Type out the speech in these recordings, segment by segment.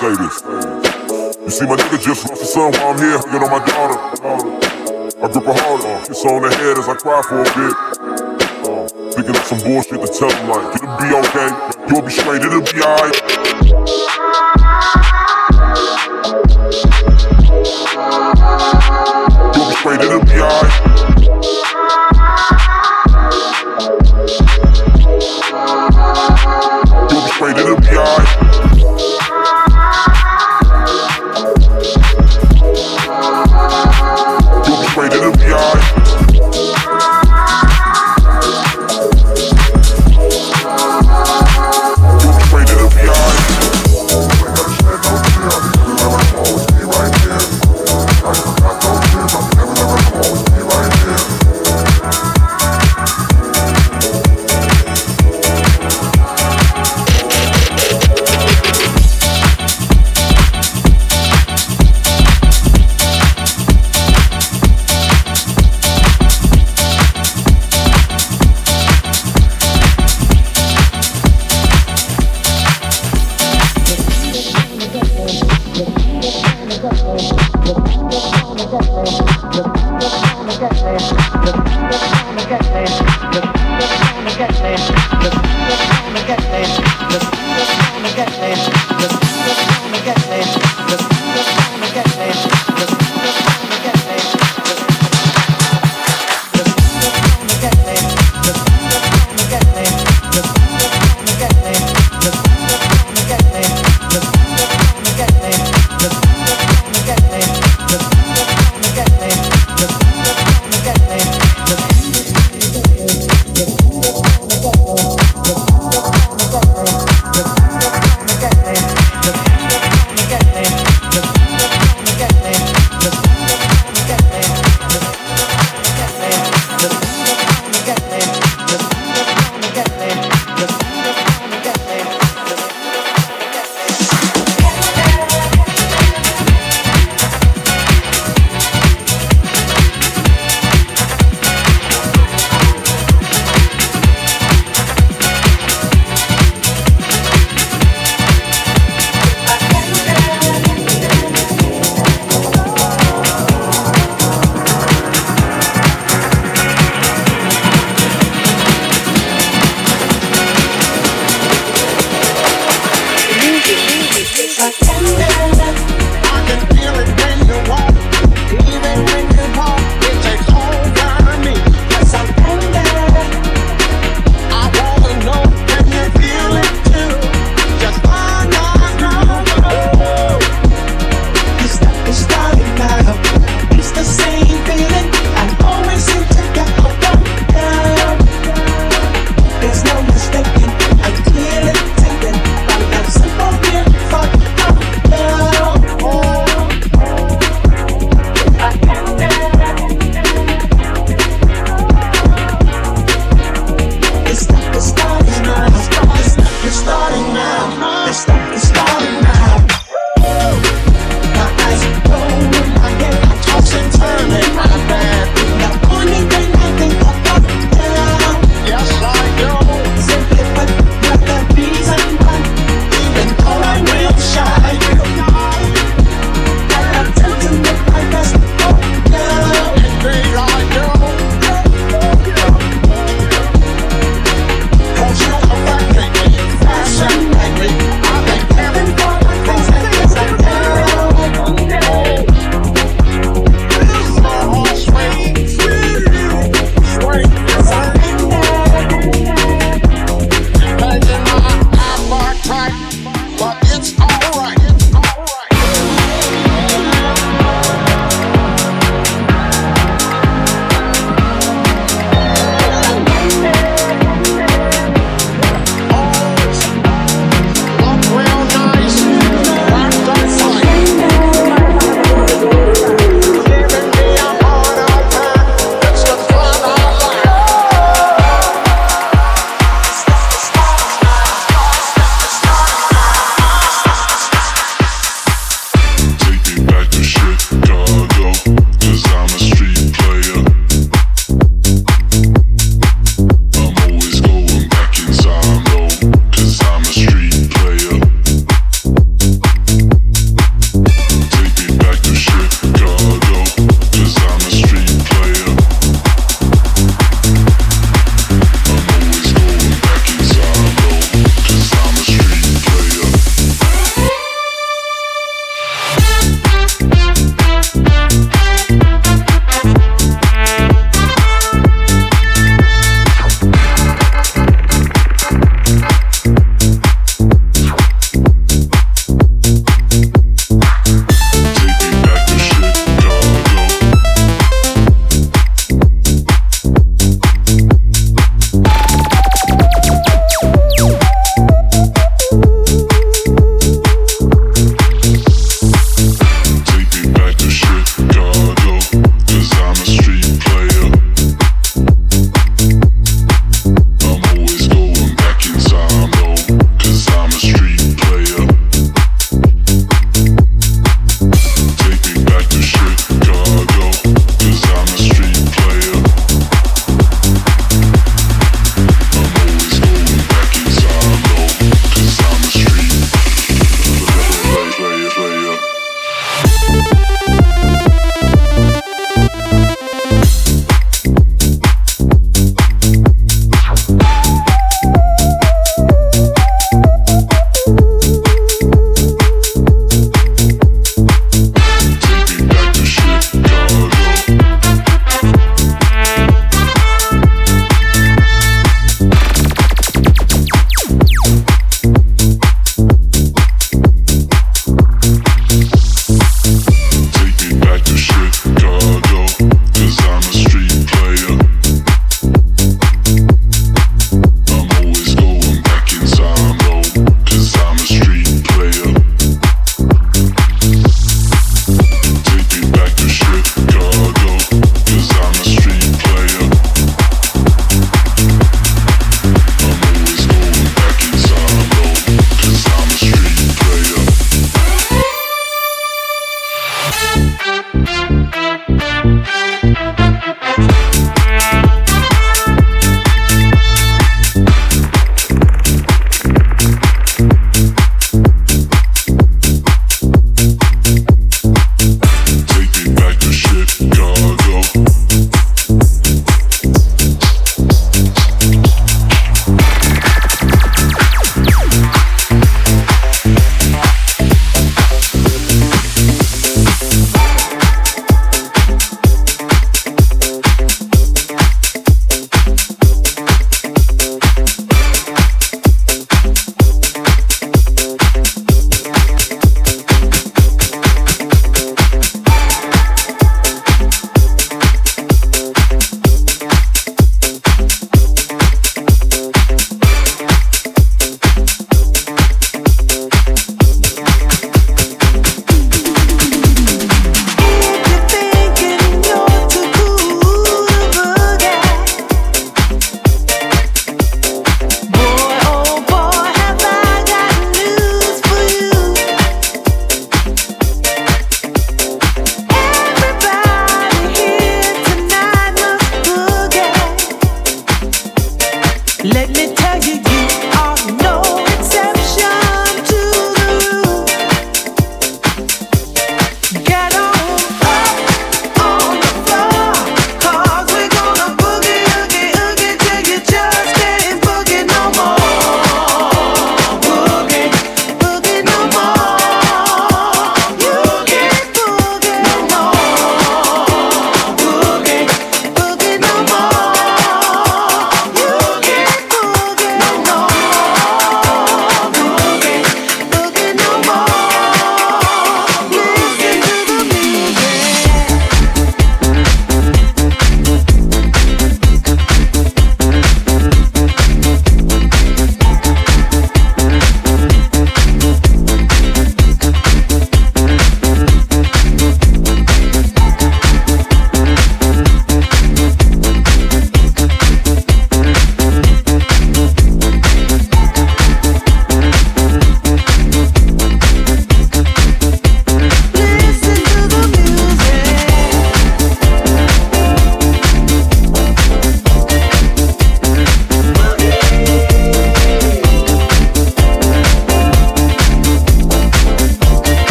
You see, my nigga just lost his son while I'm here hugging on my daughter. I grip her hard, kiss on the head as I cry for a bit. Uh, Thinking of some bullshit to tell him like, it'll be okay, you'll be straight, it'll be alright.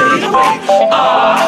Us, we'll show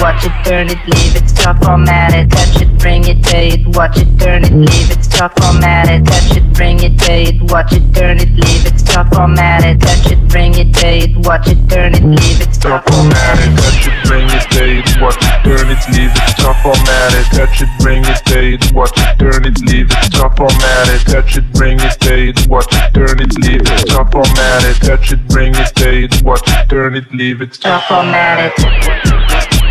watch it, turn it, leave it, stop formatted. Touch it, bring it, pay it, watch it, turn it, leave it, stop formatted. Touch it, bring it, pay it, watch it, turn it, leave it, stop formatted. Touch it, bring it, pay it, watch it, turn it, leave it, stop formatted, touch it, bring it, pay it, watch it, turn it, leave it, stop formatted, touch it, bring it, pay it, watch it, turn it, leave it, stop formatted, touch it, bring it, pay it, watch it, turn it, leave it, stop formatted, touch it, bring it, pay it, watch it, turn it, leave it, stop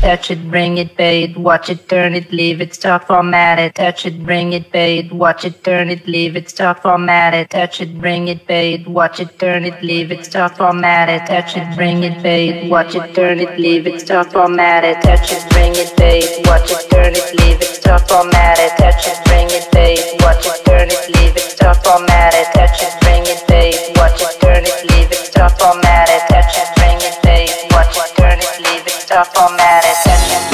Touch it, bring it, pay it, watch it, turn it, leave it, stop formatted. Touch it, bring it, pay it, watch it, turn it, leave it, stop formatted. Touch it, bring it, pay it, watch it, turn it, leave it, stop formatted. Touch it, bring it, pay it, watch it, turn it, leave it, stop formatted. Touch it, bring it, pay it, watch it, turn it, leave it, stop formatted. Touch it, bring it, pay it, watch it, turn it, leave it, stop formatted. Touch it, bring it, pay it, watch it, turn it, leave it, stop formatted. Touch it, leave it,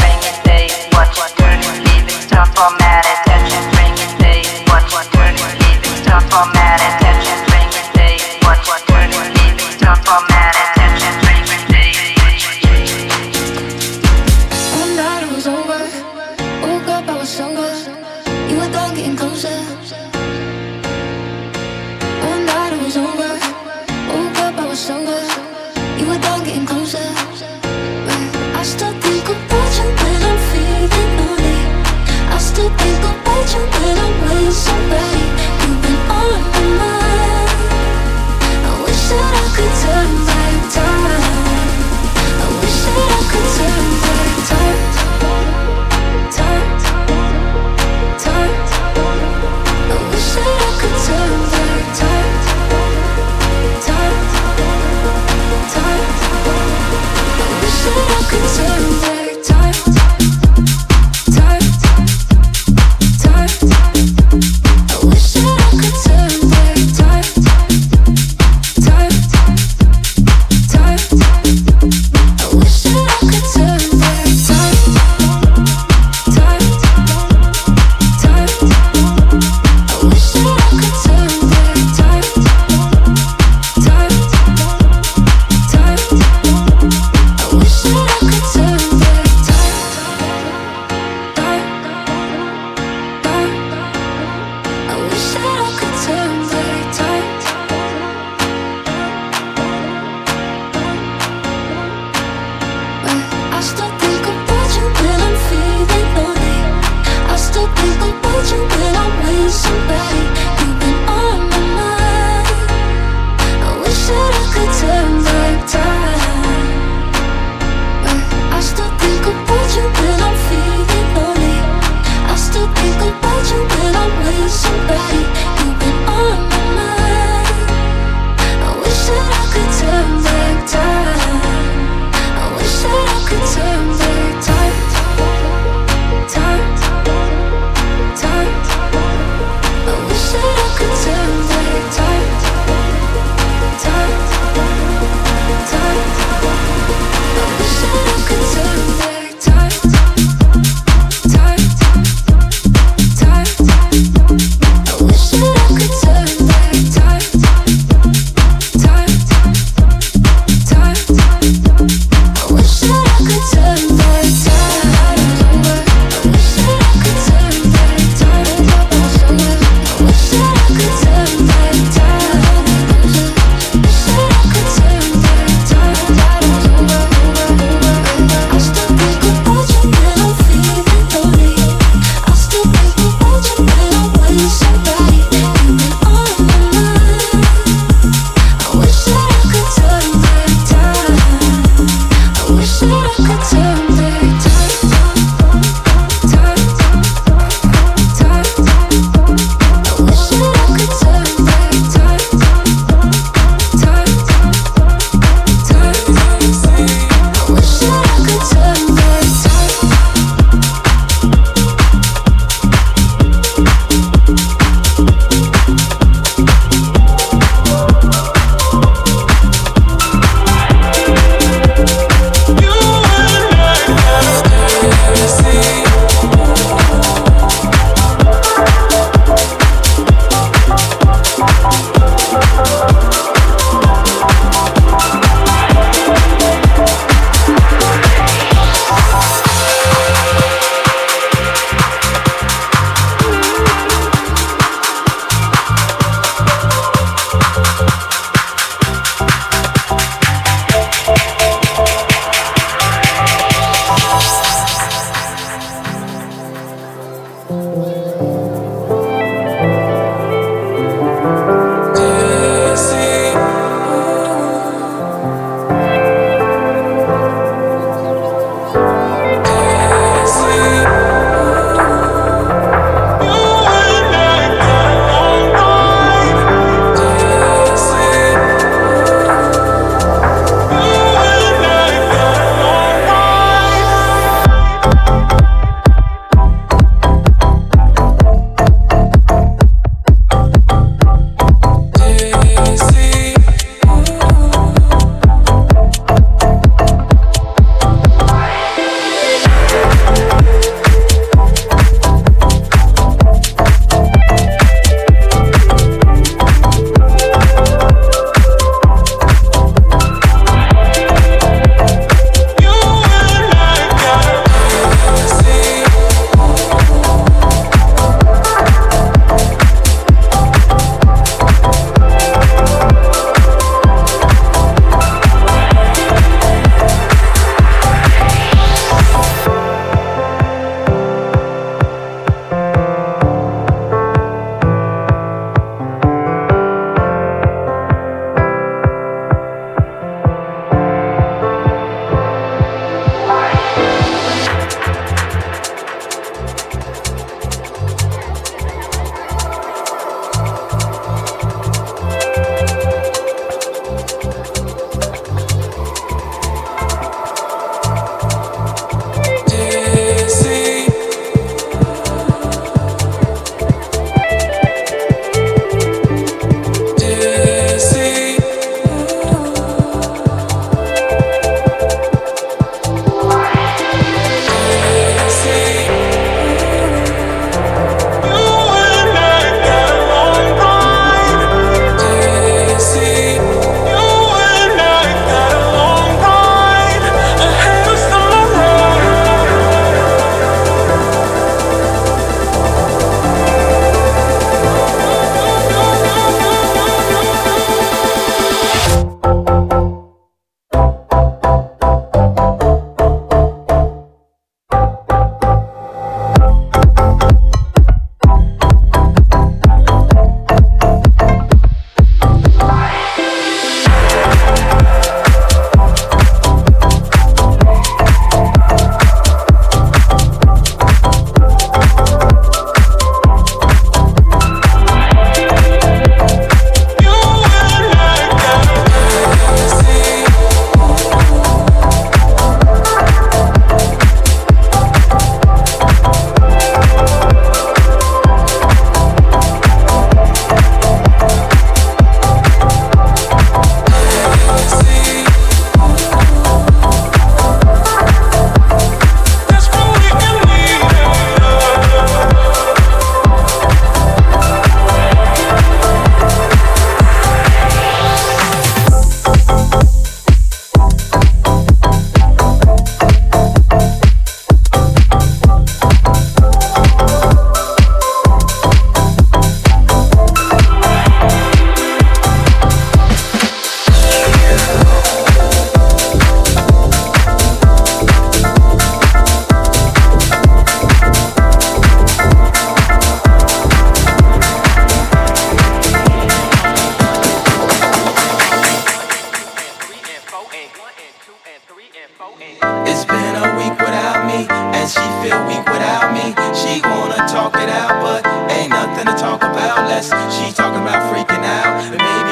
to talk about less. She talking about freaking out. And maybe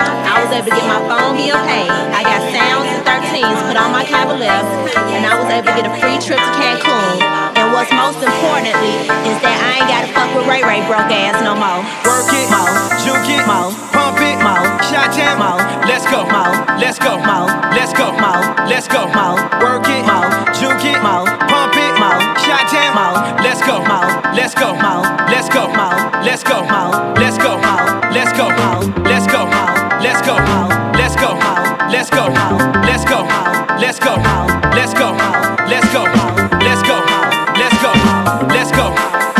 I was able to get my phone bill paid. I got sounds and 13s put on my Cavalier, and I was able to get a free trip to Cancun and what's most importantly is that I ain't gotta fuck with Ray Ray broke ass no more. Work it, mo, juke it, mo, pump it, mo, shot jam, mo. Let's go, mo, let's go, mo, let's go, mo, let's go, mo. Work it, mo, juke it, mo, pump it, mo, shot jam, mo. Let's go, mo, let's go, mo, let's go, mo, let's go, mo, let's go, mo, let's go, mo, let's go, mo, let's go, mo, let's go, mo, let's go, mo, let's go, mo, let's go, mo, let's go, mo, let's go, mo, let's go, mo, let's go, mo. Let's go. Let's go.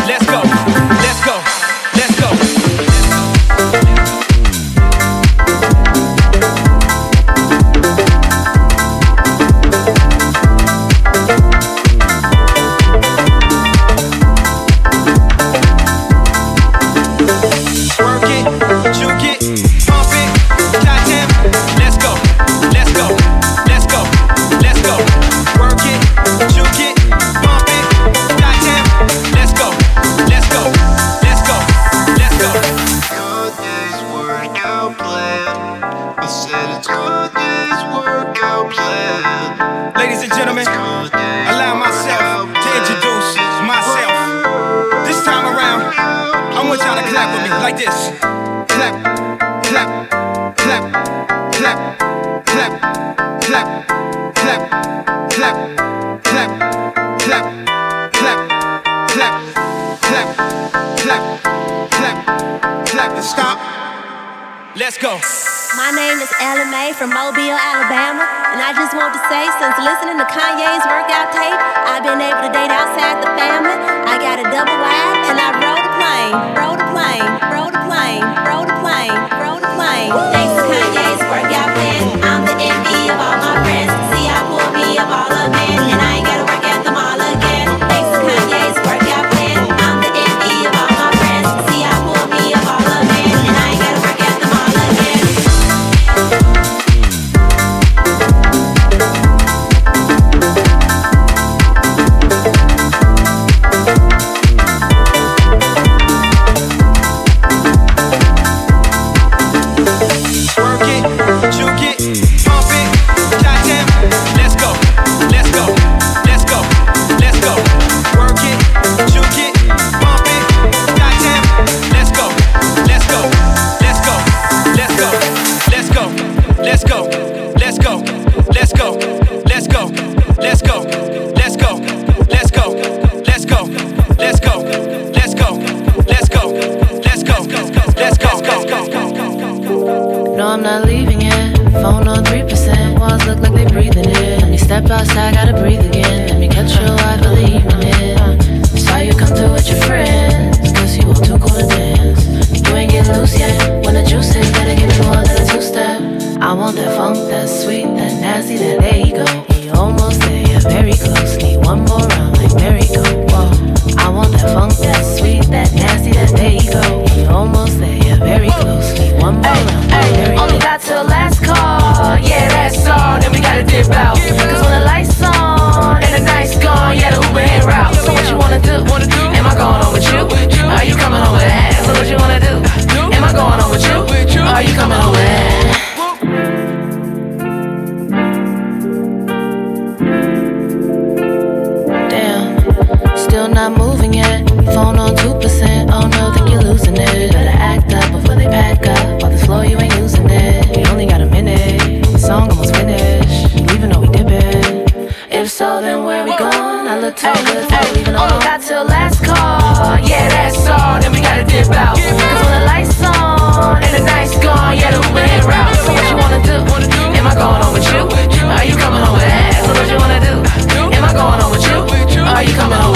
not moving yet. Phone on 2%. Oh no, think you're losing it. Better act up before they pack up. While this floor, you ain't using it. You only got a minute. The song almost finished. You leaving or we dipping? If so, then where we going? I look too good. Hey, leaving all we got till last call. Yeah, that's all. Then we gotta dip out. Cause when the lights on and the night's gone, yeah, the wind route. So what you wanna do? Am I going on with you? Are you coming home with ass? So what you wanna do? Am I going on with you? Are you coming home?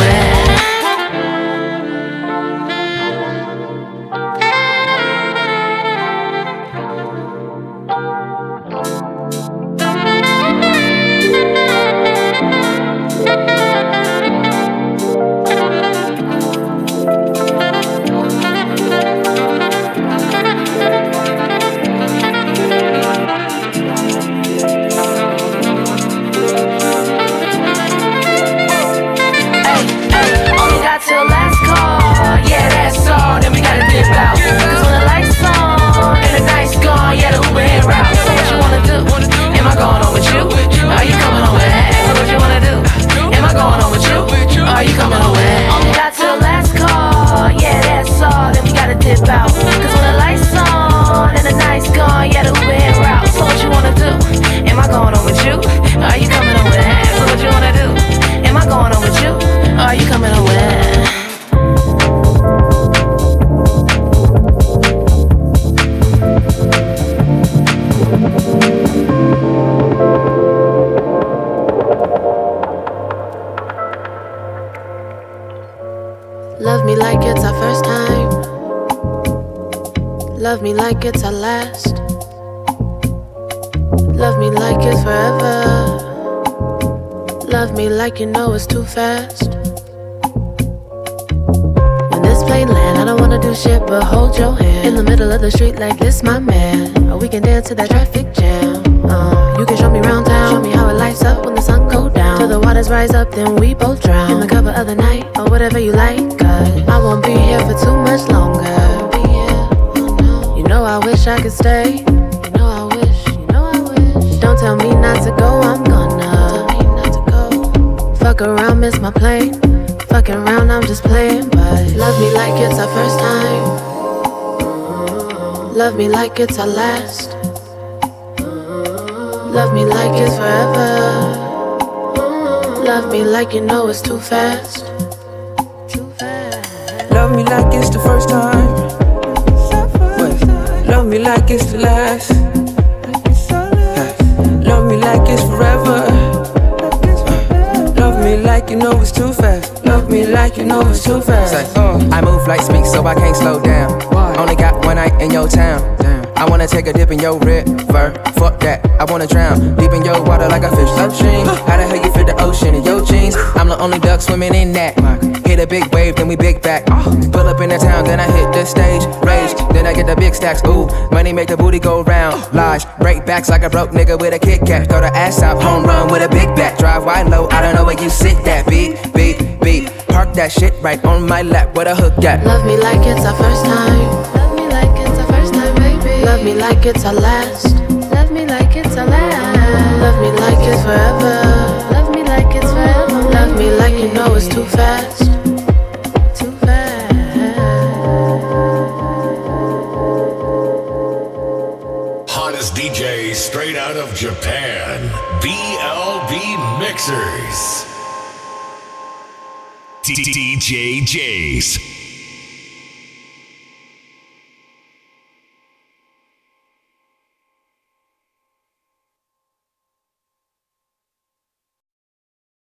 Stay. You know I wish. You know I wish. Don't tell me not to go. I'm gonna. Go. Fuck around, miss my plane. Fucking around, I'm just playing. But love me like it's our first time. Mm-hmm. Love me like it's our last. Mm-hmm. Love me like it's forever. Mm-hmm. Love me like you know it's too fast too fast. Love me like it's the first time. Me like it's the last. Love me like it's forever. Love me like you know it's too fast. Love me like you know it's too fast. Say, uh, I move like speak, so I can't slow down. Only got one night in your town. I wanna take a dip in your river. Fuck that, I wanna drown deep in your water like a fish upstream. How the hell you fit the ocean in your jeans? I'm the only duck swimming in that. Hit a big wave, then we big back. Pull up in the town, then I hit the stage. Rage, then I get the big stacks. Ooh, money make the booty go round. Lies, break backs like a broke nigga with a Kit Kat. Throw the ass out, home run with a big bat. Drive wide low, I don't know where you sit that. Beat, beat, beat. Park that shit right on my lap. Where a hook at? Love me like it's our first time. Love me like it's our first time, baby. Love me like it's our last. Love me like it's our last. Love me like it's forever. Love me like it's forever. Love me like you know it's too fast. Mixers. DJ Jace.